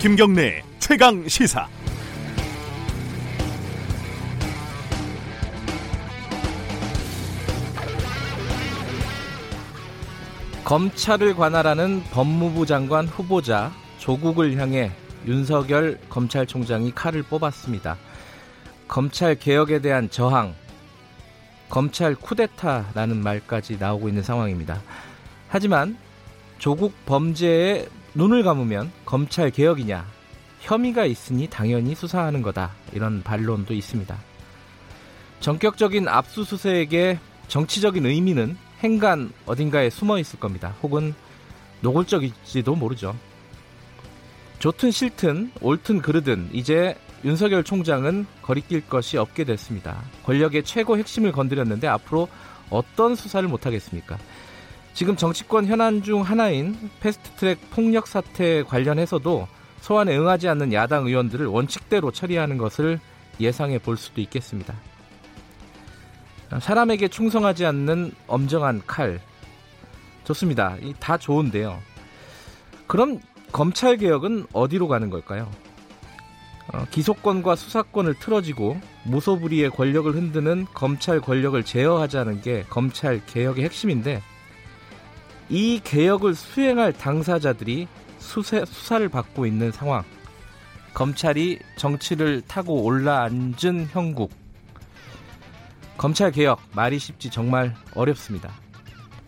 김경래 최강 시사. 검찰을 관할하는 법무부 장관 후보자 조국을 향해 윤석열 검찰총장이 칼을 뽑았습니다. 검찰 개혁에 대한 저항, 검찰 쿠데타라는 말까지 나오고 있는 상황입니다. 하지만 조국 범죄에 눈을 감으면 검찰 개혁이냐, 혐의가 있으니 당연히 수사하는 거다. 이런 반론도 있습니다. 전격적인 압수수색의 정치적인 의미는 행간 어딘가에 숨어 있을 겁니다. 혹은 노골적일지도 모르죠. 좋든 싫든 옳든 그르든 이제 윤석열 총장은 거리낄 것이 없게 됐습니다. 권력의 최고 핵심을 건드렸는데 앞으로 어떤 수사를 못하겠습니까? 지금 정치권 현안 중 하나인 패스트트랙 폭력 사태 관련해서도 소환에 응하지 않는 야당 의원들을 원칙대로 처리하는 것을 예상해 볼 수도 있겠습니다. 사람에게 충성하지 않는 엄정한 칼. 좋습니다. 다 좋은데요. 그럼 검찰 개혁은 어디로 가는 걸까요? 어, 기소권과 수사권을 틀어지고 무소불위의 권력을 흔드는 검찰 권력을 제어하자는 게 검찰 개혁의 핵심인데 이 개혁을 수행할 당사자들이 수세, 수사를 받고 있는 상황. 검찰이 정치를 타고 올라앉은 형국. 검찰 개혁 말이 쉽지 정말 어렵습니다.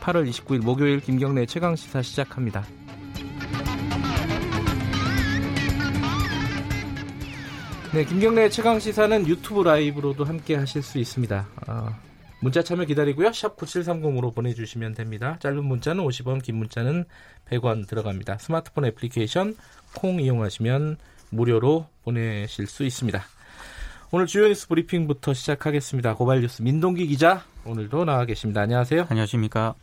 8월 29일 목요일 김경래 최강 시사 시작합니다. 네, 김경래 최강 시사는 유튜브 라이브로도 함께 하실 수 있습니다. 어, 문자 참여 기다리고요. 샵 9730으로 보내주시면 됩니다. 짧은 문자는 50원, 긴 문자는 100원 들어갑니다. 스마트폰 애플리케이션 콩 이용하시면 무료로 보내실 수 있습니다. 오늘 주요 뉴스 브리핑부터 시작하겠습니다. 고발 뉴스 민동기 기자 오늘도 나와 계십니다. 안녕하세요. 안녕하십니까.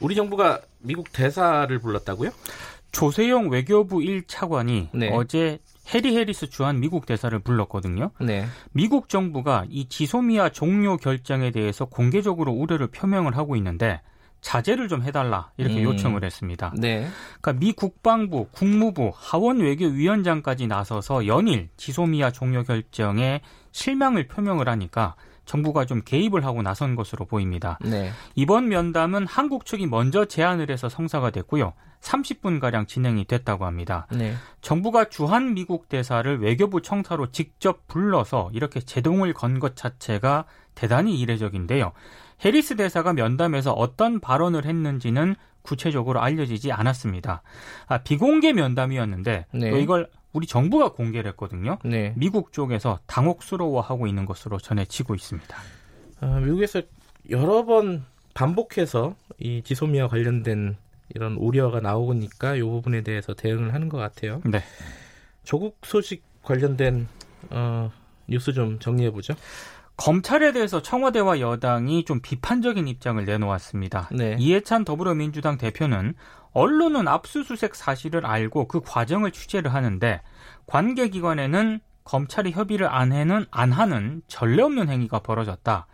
우리 정부가 미국 대사를 불렀다고요? 조세영 외교부 1차관이 네. 어제 해리 해리스 주한 미국 대사를 불렀거든요. 네. 미국 정부가 이 지소미아 종료 결정에 대해서 공개적으로 우려를 표명을 하고 있는데 자제를 좀 해달라 이렇게 음. 요청을 했습니다. 네. 그러니까 미 국방부, 국무부, 하원 외교위원장까지 나서서 연일 지소미아 종료 결정에 실망을 표명을 하니까 정부가 좀 개입을 하고 나선 것으로 보입니다. 네. 이번 면담은 한국 측이 먼저 제안을 해서 성사가 됐고요. 30분가량 진행이 됐다고 합니다. 네. 정부가 주한 미국 대사를 외교부 청사로 직접 불러서 이렇게 제동을 건 것 자체가 대단히 이례적인데요. 해리스 대사가 면담에서 어떤 발언을 했는지는 구체적으로 알려지지 않았습니다. 아, 비공개 면담이었는데 네. 또 이걸 우리 정부가 공개를 했거든요. 네. 미국 쪽에서 당혹스러워하고 있는 것으로 전해지고 있습니다. 아, 미국에서 여러 번 반복해서 이 지소미아 관련된 이런 우려가 나오니까 이 부분에 대해서 대응을 하는 것 같아요. 네. 조국 소식 관련된 어, 뉴스 좀 정리해 보죠. 검찰에 대해서 청와대와 여당이 좀 비판적인 입장을 내놓았습니다. 네. 이해찬 더불어민주당 대표는 언론은 압수수색 사실을 알고 그 과정을 취재를 하는데 관계기관에는 검찰이 협의를 안 해는 안 하는 전례 없는 행위가 벌어졌다.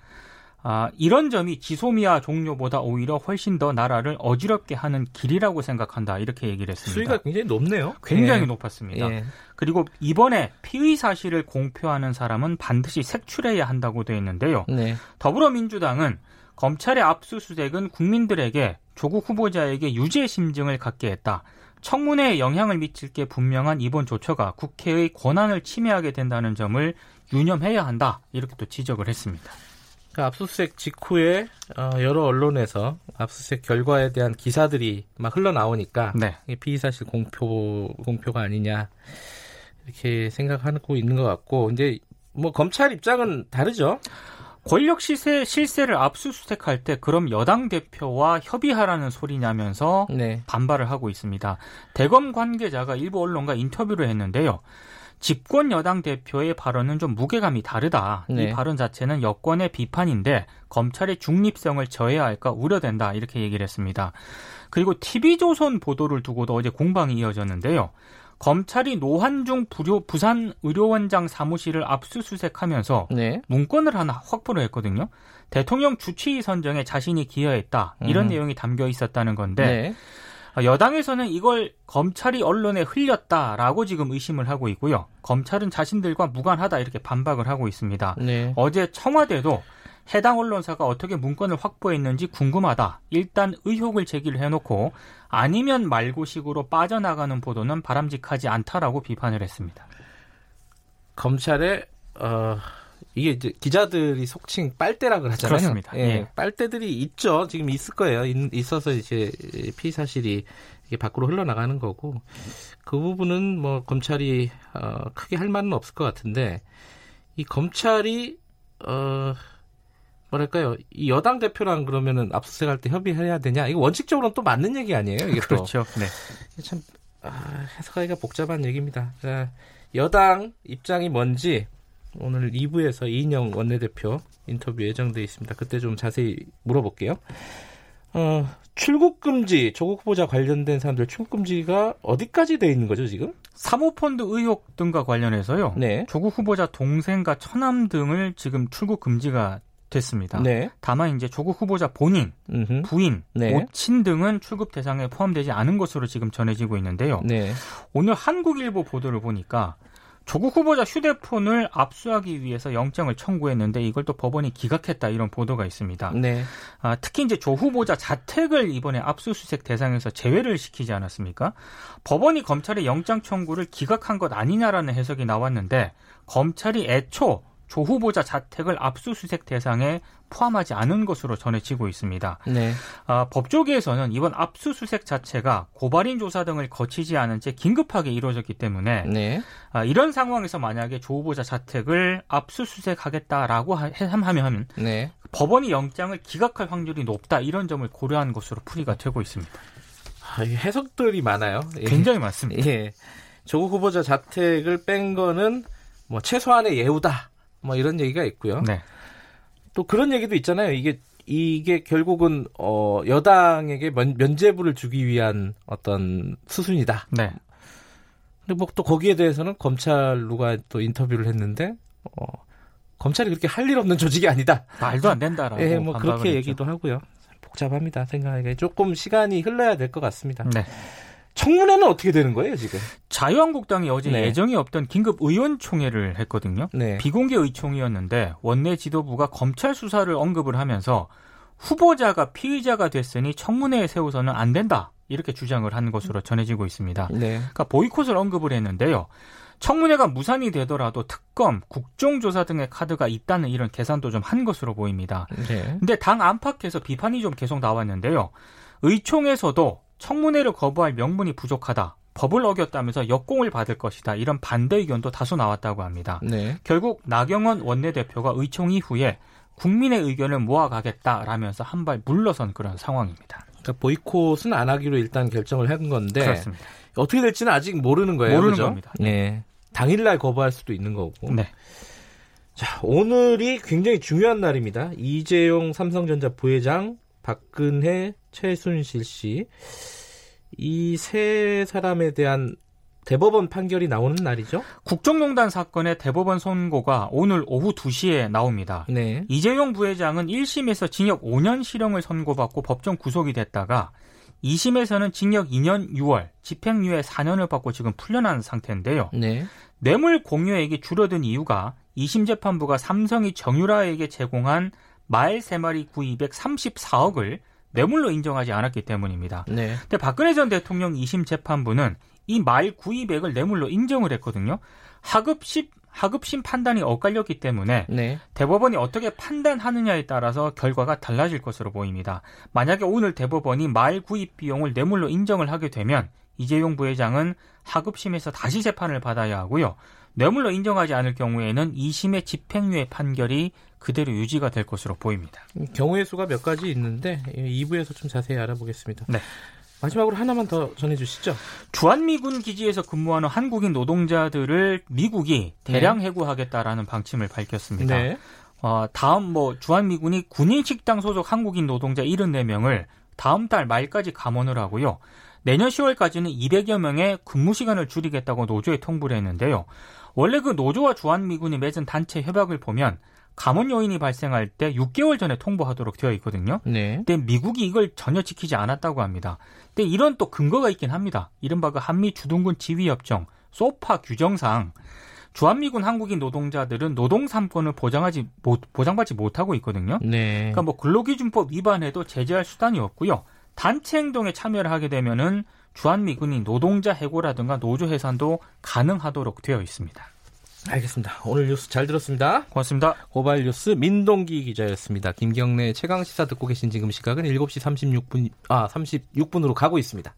아, 이런 점이 지소미아 종료보다 오히려 훨씬 더 나라를 어지럽게 하는 길이라고 생각한다. 이렇게 얘기를 했습니다. 수위가 굉장히 높네요. 굉장히 예. 높았습니다. 예. 그리고 이번에 피의 사실을 공표하는 사람은 반드시 색출해야 한다고 되어 있는데요. 네. 더불어민주당은 검찰의 압수수색은 국민들에게 조국 후보자에게 유죄 심증을 갖게 했다. 청문회에 영향을 미칠 게 분명한 이번 조처가 국회의 권한을 침해하게 된다는 점을 유념해야 한다. 이렇게 또 지적을 했습니다. 그 압수수색 직후에 어, 여러 언론에서 압수수색 결과에 대한 기사들이 막 흘러나오니까 네. 피의 사실 공표 공표가 아니냐 이렇게 생각하고 있는 것 같고 이제 뭐 검찰 입장은 다르죠. 권력 시세 실세를 압수수색할 때 그럼 여당 대표와 협의하라는 소리냐면서 네. 반발을 하고 있습니다. 대검 관계자가 일부 언론과 인터뷰를 했는데요. 집권 여당 대표의 발언은 좀 무게감이 다르다. 네. 이 발언 자체는 여권의 비판인데 검찰의 중립성을 저해야 할까 우려된다. 이렇게 얘기를 했습니다. 그리고 TV조선 보도를 두고도 어제 공방이 이어졌는데요. 검찰이 노한중 부료, 부산 의료원장 사무실을 압수수색하면서 네. 문건을 하나 확보를 했거든요. 대통령 주치의 선정에 자신이 기여했다. 이런 음. 내용이 담겨 있었다는 건데 네. 아, 여당에서는 이걸 검찰이 언론에 흘렸다라고 지금 의심을 하고 있고요. 검찰은 자신들과 무관하다 이렇게 반박을 하고 있습니다. 네. 어제 청와대도 해당 언론사가 어떻게 문건을 확보했는지 궁금하다. 일단 의혹을 제기를 해놓고 아니면 말고식으로 빠져나가는 보도는 바람직하지 않다라고 비판을 했습니다. 검찰의 어, 이게 이제 기자들이 속칭 빨대라 그러잖아요. 그렇습니다. 예, 예. 빨대들이 있죠. 지금 있을 거예요. 있, 어서 이제 피의 사실이 이게 밖으로 흘러나가는 거고 그 부분은 뭐 검찰이 어, 크게 할 말은 없을 것 같은데 이 검찰이 어 뭐랄까요 이 여당 대표랑 그러면은 압수수색할 때 협의해야 되냐 이거 원칙적으로는 또 맞는 얘기 아니에요 이게 그렇죠. 네. 참 아, 해석하기가 복잡한 얘기입니다. 자, 여당 입장이 뭔지 오늘 2부에서 이인영 원내대표 인터뷰 예정돼 있습니다. 그때 좀 자세히 물어볼게요. 어, 출국 금지, 조국 후보자 관련된 사람들 출국 금지가 어디까지 돼 있는 거죠, 지금? 사모펀드 의혹 등과 관련해서요. 네. 조국 후보자 동생과 처남 등을 지금 출국 금지가 됐습니다. 네. 다만 이제 조국 후보자 본인, 음흠. 부인, 네. 모친 등은 출국 대상에 포함되지 않은 것으로 지금 전해지고 있는데요. 네. 오늘 한국일보 보도를 보니까 조국 후보자 휴대폰을 압수하기 위해서 영장을 청구했는데 이걸 또 법원이 기각했다 이런 보도가 있습니다. 네. 아, 특히 이제 조 후보자 자택을 이번에 압수수색 대상에서 제외를 시키지 않았습니까? 법원이 검찰의 영장 청구를 기각한 것 아니냐라는 해석이 나왔는데 검찰이 애초 조 후보자 자택을 압수수색 대상에 포함하지 않은 것으로 전해지고 있습니다. 네. 아, 법조계에서는 이번 압수수색 자체가 고발인 조사 등을 거치지 않은 채 긴급하게 이루어졌기 때문에 네. 아, 이런 상황에서 만약에 조 후보자 자택을 압수수색하겠다라고 하면 네. 법원이 영장을 기각할 확률이 높다 이런 점을 고려한 것으로 풀이가 되고 있습니다. 아, 해석들이 많아요. 예. 굉장히 많습니다. 예. 조국 후보자 자택을 뺀 거는 뭐 최소한의 예우다. 뭐 이런 얘기가 있고요. 네. 또 그런 얘기도 있잖아요. 이게 이게 결국은 어 여당에게 면, 면제부를 주기 위한 어떤 수순이다. 네. 근데 뭐 또 거기에 대해서는 검찰 누가 또 인터뷰를 했는데 어 검찰이 그렇게 할 일 없는 조직이 아니다. 말도 안 된다라고. 예, 뭐 그렇게 했죠. 얘기도 하고요. 복잡합니다. 생각하기에 조금 시간이 흘러야 될 것 같습니다. 네. 청문회는 어떻게 되는 거예요, 지금? 자유한국당이 어제 네. 예정이 없던 긴급 의원총회를 했거든요. 네. 비공개 의총이었는데 원내 지도부가 검찰 수사를 언급을 하면서 후보자가 피의자가 됐으니 청문회에 세워서는 안 된다. 이렇게 주장을 한 것으로 전해지고 있습니다. 네. 그러니까 보이콧을 언급을 했는데요. 청문회가 무산이 되더라도 특검, 국정조사 등의 카드가 있다는 이런 계산도 좀 한 것으로 보입니다. 네. 근데 당 안팎에서 비판이 좀 계속 나왔는데요. 의총에서도 청문회를 거부할 명분이 부족하다. 법을 어겼다면서 역공을 받을 것이다. 이런 반대 의견도 다수 나왔다고 합니다. 네. 결국 나경원 원내대표가 의총 이후에 국민의 의견을 모아가겠다라면서 한 발 물러선 그런 상황입니다. 그러니까 보이콧은 안 하기로 일단 결정을 한 건데 그렇습니다. 어떻게 될지는 아직 모르는 거예요. 모르는 그죠? 겁니다. 네. 당일날 거부할 수도 있는 거고. 네. 자, 오늘이 굉장히 중요한 날입니다. 이재용 삼성전자 부회장 박근혜, 최순실 씨. 이 세 사람에 대한 대법원 판결이 나오는 날이죠? 국정농단 사건의 대법원 선고가 오늘 오후 2시에 나옵니다. 네. 이재용 부회장은 1심에서 징역 5년 실형을 선고받고 법정 구속이 됐다가 2심에서는 징역 2년 6월, 집행유예 4년을 받고 지금 풀려난 상태인데요. 네. 뇌물 공여액이 줄어든 이유가 2심 재판부가 삼성이 정유라에게 제공한 말 3마리 구입액 34억을 뇌물로 인정하지 않았기 때문입니다. 네. 근데 박근혜 전 대통령 2심 재판부는 이 말 구입액을 뇌물로 인정을 했거든요. 하급심 하급심 판단이 엇갈렸기 때문에 네. 대법원이 어떻게 판단하느냐에 따라서 결과가 달라질 것으로 보입니다. 만약에 오늘 대법원이 말 구입 비용을 뇌물로 인정을 하게 되면 이재용 부회장은 하급심에서 다시 재판을 받아야 하고요. 뇌물로 인정하지 않을 경우에는 2심의 집행유예 판결이 그대로 유지가 될 것으로 보입니다. 경우의 수가 몇 가지 있는데 2부에서 좀 자세히 알아보겠습니다. 네. 마지막으로 하나만 더 전해주시죠. 주한미군 기지에서 근무하는 한국인 노동자들을 미국이 대량 네. 해고하겠다라는 방침을 밝혔습니다. 네. 어, 다음 뭐 주한미군이 군인식당 소속 한국인 노동자 74명을 다음 달 말까지 감원을 하고요. 내년 10월까지는 200여 명의 근무 시간을 줄이겠다고 노조에 통보를 했는데요. 원래 그 노조와 주한미군이 맺은 단체 협약을 보면 감원 요인이 발생할 때 6개월 전에 통보하도록 되어 있거든요. 네. 근데 미국이 이걸 전혀 지키지 않았다고 합니다. 근데 이런 또 근거가 있긴 합니다. 이른바 그 한미 주둔군 지휘협정 소파 규정상 주한미군 한국인 노동자들은 노동 3권을 보장하지 못, 보장받지 못하고 있거든요. 네. 그러니까 뭐 근로기준법 위반에도 제재할 수단이 없고요. 단체 행동에 참여를 하게 되면은 주한미군이 노동자 해고라든가 노조 해산도 가능하도록 되어 있습니다. 알겠습니다. 오늘 뉴스 잘 들었습니다. 고맙습니다. 고발 뉴스 민동기 기자였습니다. 김경래 최강 시사 듣고 계신 지금 시각은 7시 36분 아 36분으로 가고 있습니다.